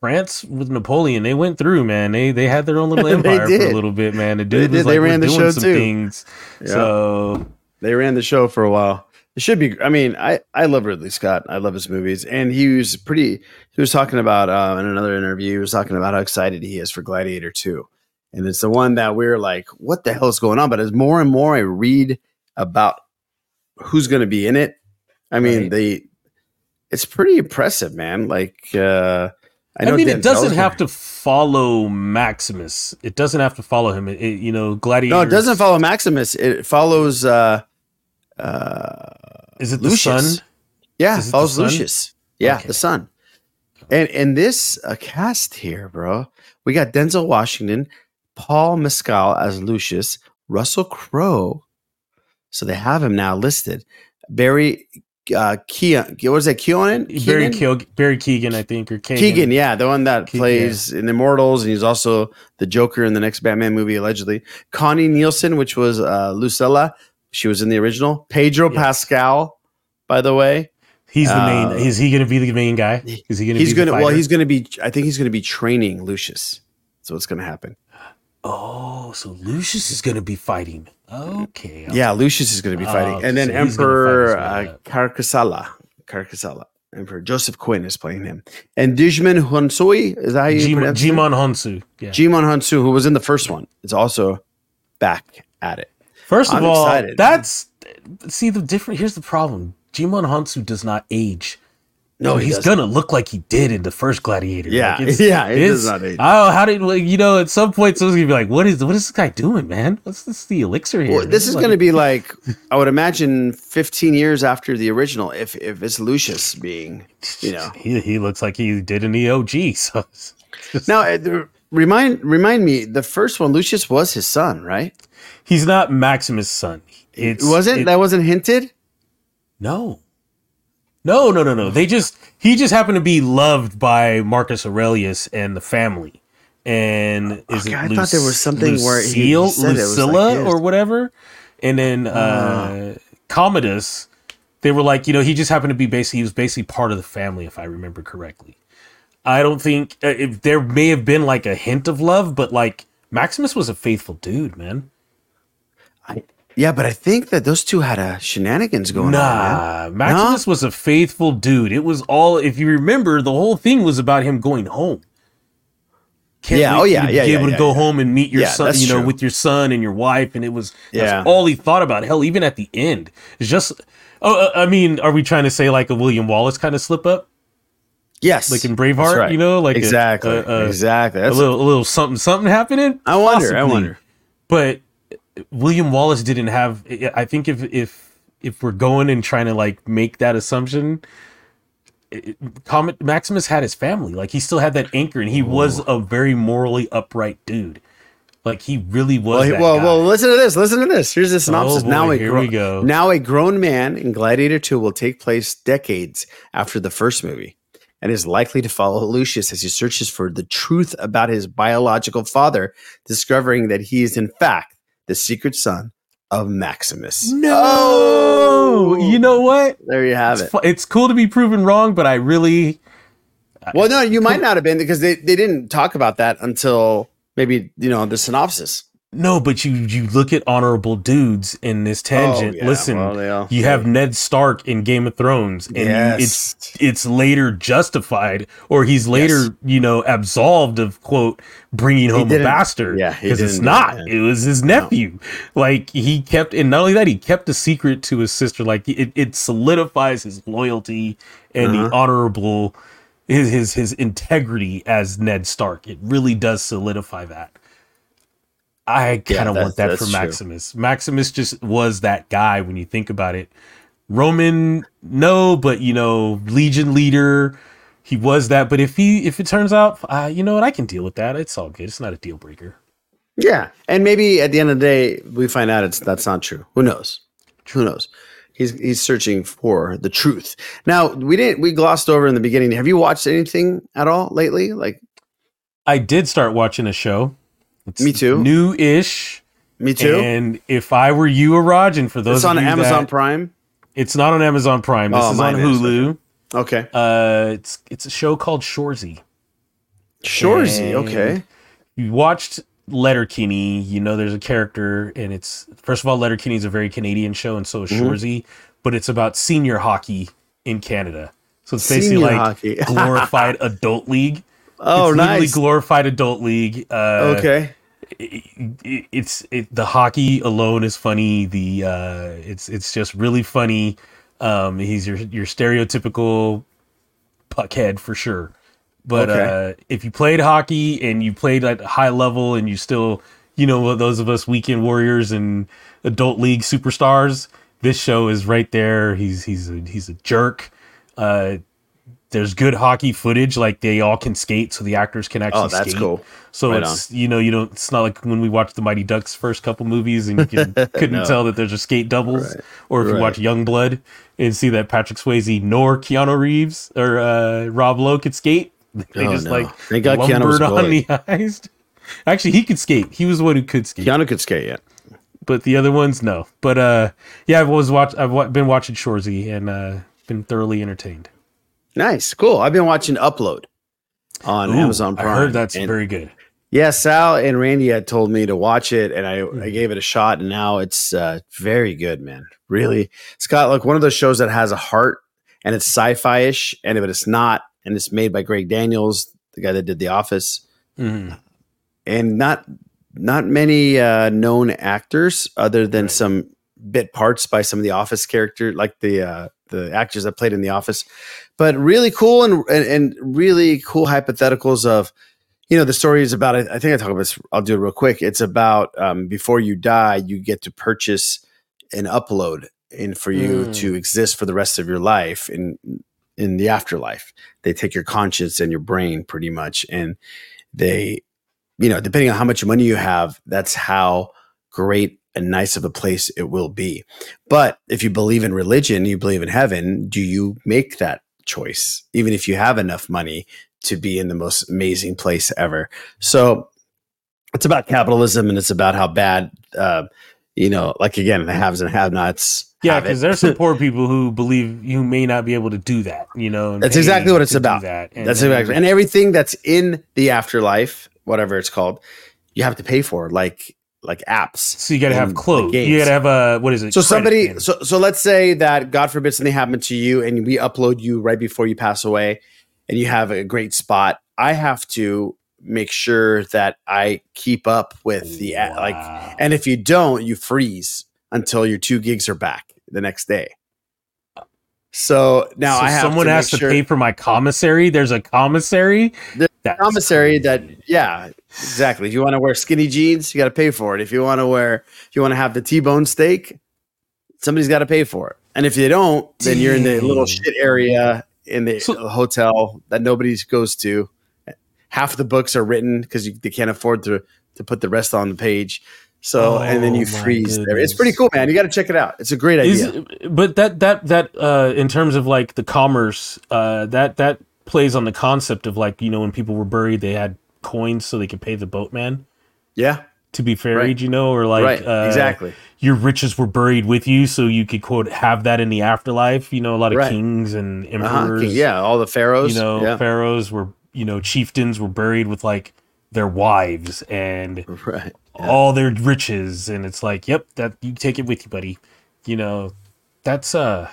France with Napoleon, they went through, man. They they had their own little (laughs) empire for a little bit, man. The They dude did. was They like, ran the doing show some too. things. Yeah. So They ran the show for a while. It should be. I mean, I I love Ridley Scott. I love his movies, and he was pretty. He was talking about uh, in another interview. He was talking about how excited he is for Gladiator Two, and it's the one that we're like, what the hell is going on? But as more and more I read about who's going to be in it, I mean, Right. they. It's pretty impressive, man. Like, uh, I I, mean, it doesn't have to follow Maximus. It doesn't have to follow him. It, it- you know, Gladiator. No, it doesn't follow Maximus. It follows. uh uh Is it the Lucius. son? Yeah, it follows? Lucius. Yeah, Okay. the son. And and this uh, cast here, bro, we got Denzel Washington, Paul Mescal as Lucius, Russell Crowe. So they have him now listed. Barry uh Keon, what was that? Keonan? Barry? Keoghan, Barry Keegan, I think, or Keegan. Keegan, yeah, the one that Keegan. plays in Immortals, and he's also the Joker in the next Batman movie, allegedly. Connie Nielsen, which was uh, Lucilla, she was in the original. Pedro Yes. Pascal, by the way, He's the Uh, main. Is he going to be the main guy? Is he going to? he's gonna. Well, he's gonna be. I think he's gonna be training Lucius. So what's gonna happen? Oh, so Lucius is going to be fighting. Okay. I'll- Yeah, Lucius is gonna be Oh, fighting, and then so Emperor fight uh, Carcassala, Carcassala, Emperor Joseph Quinn is playing him, and Dijman Hunsui is that how you Jim- pronounce? Djimon Hounsou. Yeah. Djimon Hounsou, who was in the first one, is also back at it. First of I'm all, excited. that's see the different. Here's the problem: Djimon Hounsou does not age. No, he he's doesn't. gonna look like he did in the first Gladiator. Yeah, it's- (laughs) yeah, it it's- does. Oh, how did like, you know? At some point, someone's gonna be like, "What is what is this guy doing, man? What's this the elixir here?" Well, this is Like- going to be (laughs) like I would imagine 15 years after the original, if if it's Lucius being, you know. He he looks like he did in the OG. So just- Now, uh, remind remind me, the first one, Lucius was his son, right? he's not Maximus' son. It's wasn't it- that wasn't hinted? No. No, no, no, no. They just he just happened to be loved by Marcus Aurelius and the family. And is Okay, it I thought there was something where he- Lucille, it was like Lucilla or whatever. And then uh Commodus, they were like, you know, he just happened to be basically he was basically part of the family, if I remember correctly. I don't think uh, if there may have been like a hint of love, but like Maximus was a faithful dude, man. Yeah, but I think that those two had a shenanigans going on. Nah, man. Maximus was a faithful dude. It was all, if you remember, the whole thing was about him going home. Can't Yeah, oh, yeah, to yeah, be yeah, able to go yeah. home and meet your Yeah, son, you know, true. with your son and your wife, and it was Yeah. that's all he thought about. Hell, even at the end, it's just. Oh, uh, I mean, are we trying to say like a William Wallace kind of slip up, Yes, like in Braveheart? right. You know, like a- exactly, a, a, exactly. a little, a little something, something happening. I wonder. I wonder. but William Wallace didn't have. I think if if if we're going and trying to like make that assumption, it- Comet Maximus had his family. Like he still had that anchor, and he was a very morally upright dude. Like he really was. Well, well, well, listen to this. Listen to this. Here's the synopsis. Oh, boy, now, a here gro- we go. now a grown man in Gladiator 2 will take place decades after the first movie and is likely to follow Lucius as he searches for the truth about his biological father, discovering that he is, in fact, the secret son of Maximus. no, you know what? There you have it. It's, fu- it's cool to be proven wrong, but I really Well, no, you might not have been because they, they didn't talk about that until maybe, you know, the synopsis. No, but you you look at honorable dudes in this tangent. Oh, yeah, Listen, well, you have Ned Stark in Game of Thrones, and Yes. it's it's later justified, or he's later Yes. you know absolved of quote bringing home a bastard. yeah, because it's that. It was his nephew. Like he kept, and not only that, he kept the secret to his sister. Like it, it solidifies his loyalty and Uh-huh. the honorable his his his integrity as Ned Stark. It really does solidify that. I kind of that's- want that for that's true. Maximus. Maximus just was that guy when you think about it. Roman, no, but you know, Legion leader, he was that. But if he, if it turns out, uh, you know what, I can deal with that. It's all good. It's not a deal breaker. Yeah, and maybe at the end of the day, we find out it's that's not true. Who knows? Who knows? He's he's searching for the truth. Now we didn't we glossed over in the beginning. Have you watched anything at all lately? Like I did start watching a show. It's Me too. New-ish. me too. And if I were you, Raj, and for those it's on of you Amazon that- Prime. it's not on Amazon Prime. This Oh, is on mine is, Hulu. Okay, Uh, it's it's a show called Shoresy. Shoresy. Okay, You watched Letterkenny. You know there's a character, and it's first of all, Letterkenny is a very Canadian show, and so is Mm-hmm. Shoresy. But it's about senior hockey in Canada. So it's basically Senior like (laughs) glorified adult league. Oh, it's nice. glorified adult league. Uh, okay. It, it's it, the hockey alone is funny. The uh, it's it's just really funny. Um, he's your your stereotypical puckhead for sure. But Okay. uh, if you played hockey and you played at a high level and you still, you know, those of us weekend warriors and adult league superstars, this show is right there. He's he's a, he's a jerk. Uh, there's good hockey footage, like they all can skate, so the actors can actually. Oh, that's skate. cool. So Right it's you know you don't. It's not like when we watched the Mighty Ducks first couple movies and you can, (laughs) couldn't No. tell that there's a skate doubles, Right. or if you watch Young Blood and see that Patrick Swayze nor Keanu Reeves or uh, Rob Lowe could skate. (laughs) They Oh, just no. like they got lumbered on goalie. the (laughs) ice. Actually, he could skate. He was the one who could skate. Keanu could skate. Yeah. But the other ones, no. But uh, yeah, I've always watched. I've been watching Shoresy and uh, been thoroughly entertained. Nice, cool. I've been watching Upload on Ooh, Amazon Prime. I heard that's and- very good. Yeah, Sal and Randy had told me to watch it, and I, Hmm. I gave it a shot, and now it's uh, very good, man. Really, it's got like one of those shows that has a heart, and it's sci-fi ish, and but it's not, and it's made by Greg Daniels, the guy that did The Office, Mhm. and not not many uh, known actors other than some bit parts by some of the Office character, like the uh, the actors that played in The Office, but really cool and and, and really cool hypotheticals of you know the story is about i think i talk about this i'll do it real quick. It's about um, before you die you get to purchase an upload and for you Mm. to exist for the rest of your life in in the afterlife. They take your conscience and your brain pretty much and they you know depending on how much money you have that's how great and nice of a place it will be but if you believe in religion you believe in heaven do you make that choice even if you have enough money to be in the most amazing place ever. So it's about capitalism and it's about how bad, uh, you know, like again, the haves and have nots. Yeah, because there's some (laughs) poor people who believe you may not be able to do that. You know, That's exactly what it's about. That. And That's exactly, and everything that's in the afterlife, whatever it's called, you have to pay for, like like apps. So you got to have clothes. You got to have a what is it? So somebody, so so let's say that God forbid something happened to you, and we upload you right before you pass away, and you have a great spot. I have to make sure that I keep up with the a like, and if you don't, you freeze until your two gigs are back the next day. So now So I have someone to has make to pay for my commissary. There's a commissary. There's That's commissary that yeah exactly. If you want to wear skinny jeans you got to pay for it. If you want to wear if you want to have the t-bone steak somebody's got to pay for it. And if you don't then you're in the little shit area in the So- hotel that nobody goes to. Half the books are written because they can't afford to to put the rest on the page. So and then you Oh, freeze there. It's pretty cool man. You got to check it out. It's a great idea. Is, but that that that uh, in terms of like the commerce, uh, that that plays on the concept of like you know when people were buried, they had coins so they could pay the boatman yeah to be ferried. Right. You know, or like right uh, exactly your riches were buried with you, so you could quote have that in the afterlife. You know, a lot of Right. kings and uh-huh. emperors. yeah all the pharaohs you know, yeah. pharaohs were you know chieftains were buried with like their wives and (laughs) right all their riches, and it's like, yep, that you take it with you, buddy. You know, that's uh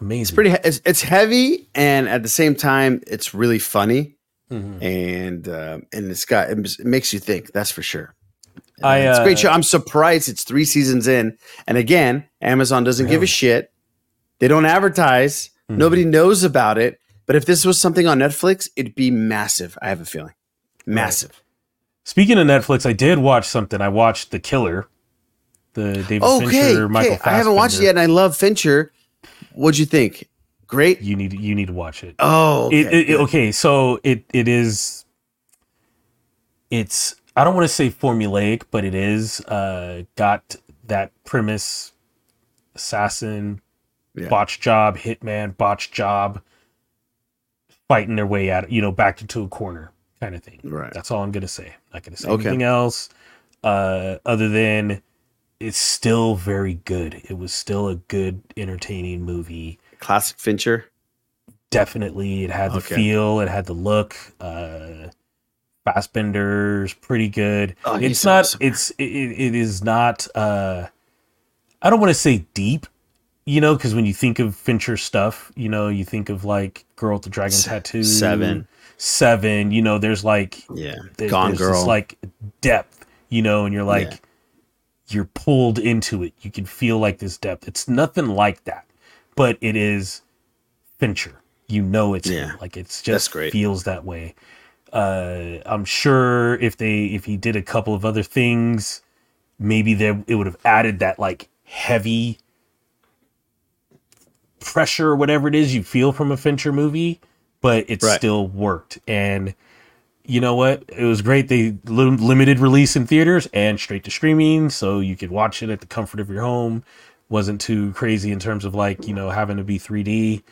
amazing. it's pretty it's, it's heavy and at the same time it's really funny Mhm. and uh, and it's got it makes you think that's for sure. And I, it's a great uh, show. I'm surprised it's three seasons in. And again amazon doesn't give a shit. They don't advertise. Mhm. nobody knows about it. But if this was something on netflix it'd be massive i have a feeling. Massive. Speaking of Netflix, I did watch something. I watched The Killer, the David okay, Fincher, Michael. okay. i haven't watched it yet and i love fincher. What'd you think great You need you need to watch it. oh okay, it, it, okay, so it it is. It's I don't want to say formulaic, but it is uh, got that premise: assassin, Yeah. botch job, hitman, botch job, fighting their way out, you know, back into a corner kind of thing. Right. That's all I'm gonna say. Not gonna say Okay. anything else, uh, other than it's still very good. It was still a good, entertaining movie. Classic Fincher. Definitely, it had the Okay. feel, it had the look. Uh, Fassbender's pretty good. Oh, it's not. awesome. It's it, it is not. Uh, I don't want to say deep, you know, because when you think of Fincher stuff, you know, you think of like Girl with the Dragon Se- Tattoo, Seven. Seven. You know, there's like Yeah. there- Gone Girl. like depth, you know, and you're like Yeah. you're pulled into it. You can feel like this depth. It's nothing like that, but it is Fincher. You know it's. Yeah. like it's just great. feels that way. Uh, I'm sure if they if he did a couple of other things, maybe there it would have added that like heavy pressure or whatever it is you feel from a Fincher movie, but it Right. still worked. And you know what? It was great. They limited release in theaters and straight to streaming, so you could watch it at the comfort of your home. Wasn't too crazy in terms of like you know having to be 3D. It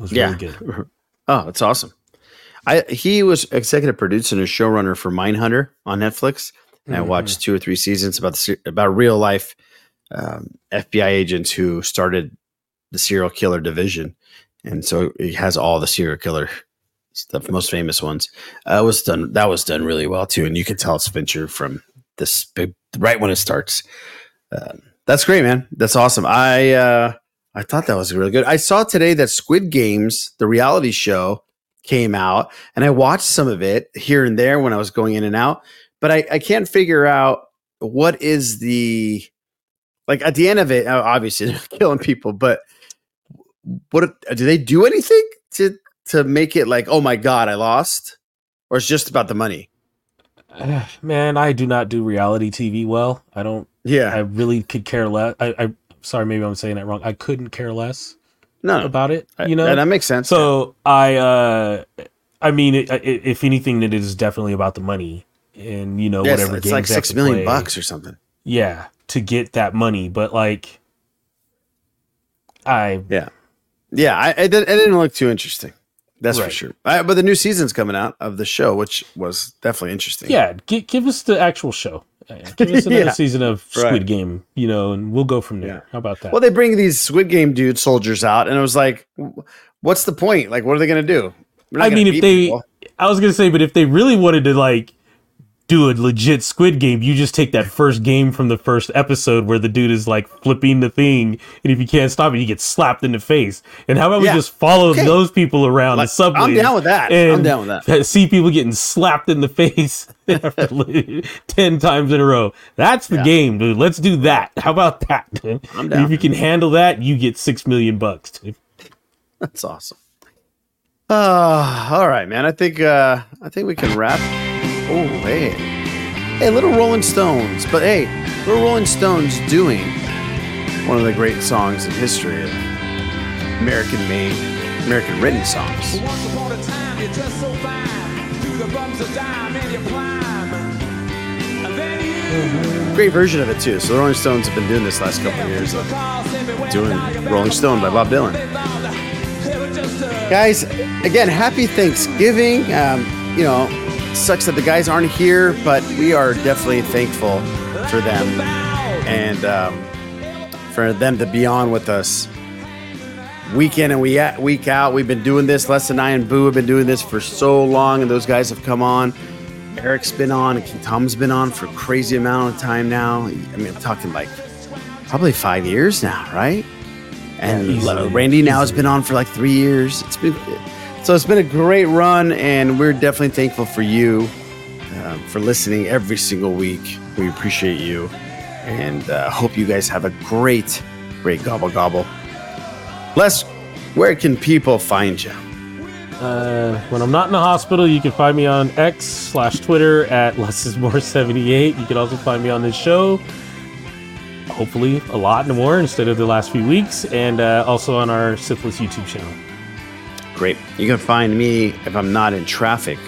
was Yeah. really good. (laughs) Oh, that's awesome. I he was executive producer and a showrunner for Mindhunter on Netflix, and I Mhm. watched two or three seasons about the about real life um, FBI agents who started the serial killer division, and so it has all the serial killer stuff, most famous ones. Uh, was done that was done really well too, and you can tell it's Fincher from this big right when it starts. Um, that's great, man. That's awesome. I uh, I thought that was really good. I saw today that Squid Games, the reality show, came out, and I watched some of it here and there when I was going in and out. But I, I can't figure out what is the like at the end of it. Obviously, (laughs) they're killing people, but what do they do anything to to make it like, oh my god, I lost, or it's just about the money? (sighs) Man, I do not do reality TV well. I don't. Yeah, I really could care less. I, I sorry, maybe I'm saying that wrong. I couldn't care less no, about it. You know, that, that makes sense. So I, uh I mean, it, it, if anything, it is definitely about the money and you know it's- whatever it's, like six million play. bucks or something. Yeah, to get that money, but like, I Yeah, yeah. I, I, it didn't look too interesting. That's for sure. I, but the new season's coming out of the show, which was definitely interesting. yeah, gi- give us the actual show. Uh, Give us (laughs) another Yeah. season of Squid Right. Game, you know, and we'll go from there. Yeah. How about that? Well, they bring these Squid Game dude soldiers out, and it was like, what's the point? Like, what are they going to do? I mean, if they, people. I was gonna say, but if they really wanted to like do a legit Squid Game, you just take that first game from the first episode where the dude is like flipping the thing, and if you can't stop it, you get slapped in the face. And how about Yeah. we just follow Okay. those people around Like, the subway? I'm down with that. I'm down with that. (laughs) See people getting slapped in the face (laughs) (laughs) ten times in a row. That's the Yeah. game, dude. Let's do that. How about that? I'm down. If you can handle that, you get six million bucks. Dude. That's awesome. Uh, all right, man. I think uh, I think we can wrap. Oh, hey, hey, little Rolling Stones. But hey, little Rolling Stones doing one of the great songs in history of American-made, American-written songs. Once upon a time, just so fine. Through the bumps of time and you climb. And then you Great version of it too. So the Rolling Stones have been doing this last couple of years. Of doing Rolling Stone by Bob Dylan. Guys, again, happy Thanksgiving. Um, you know, sucks that the guys aren't here, but we are definitely thankful for them and um, for them to be on with us week in and we week out. We've been doing this. Les and I and Boo have been doing this for so long, and those guys have come on. Eric's been on, and Tom's been on for a crazy amount of time now. I mean, I'm talking like probably five years now, right? And Yeah, easily. Randy now has been on for like three years. It's been so it's been a great run, and we're definitely thankful for you um, for listening every single week. We appreciate you, and uh, hope you guys have a great, great gobble gobble. Les, where can people find you? Uh, when I'm not in the hospital, you can find me on X slash Twitter at (laughs) lessismore78. You can also find me on this show, hopefully a lot more instead of the last few weeks, and uh, also on our Sith List YouTube channel. Great. You can find me if I'm not in traffic,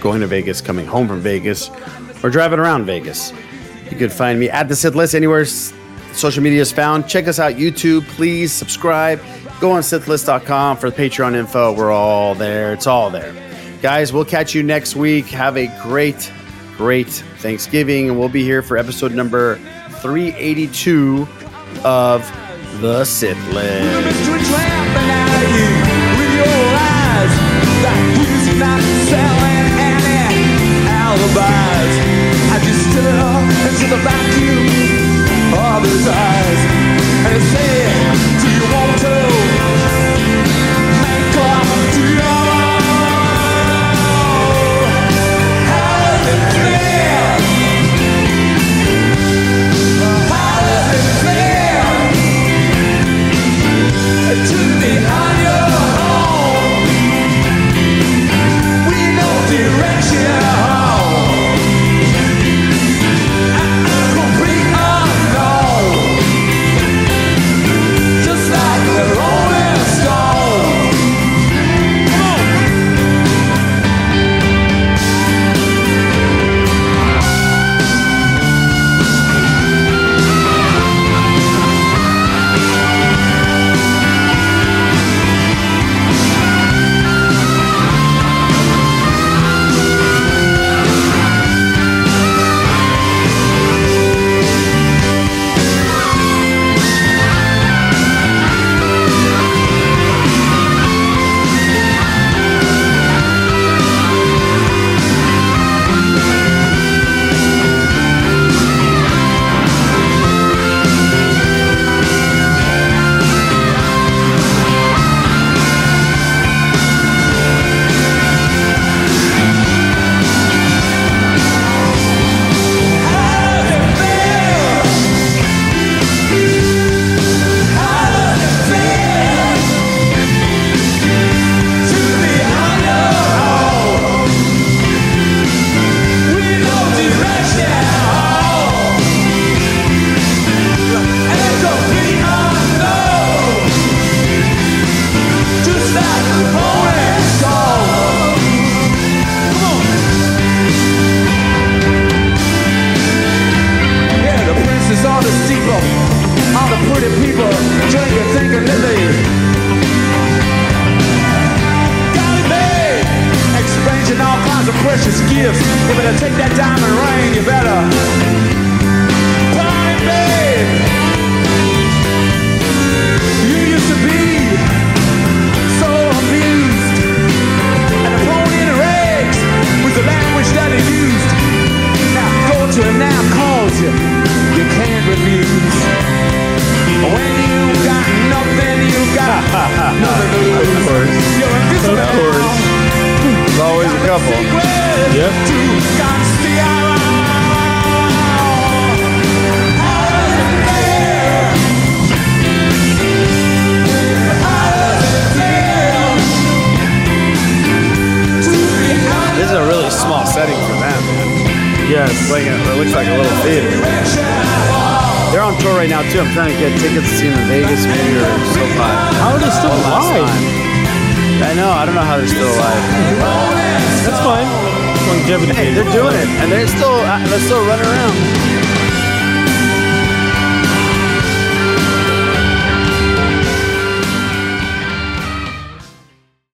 going to Vegas, coming home from Vegas, or driving around Vegas. You can find me at the Sith List anywhere social media is found. Check us out YouTube. Please subscribe. Go on Sithlist.com for the Patreon info. We're all there. It's all there. Guys, we'll catch you next week. Have a great, great Thanksgiving. And we'll be here for episode number 382 of The Sith List. the vacuum of his eyes and say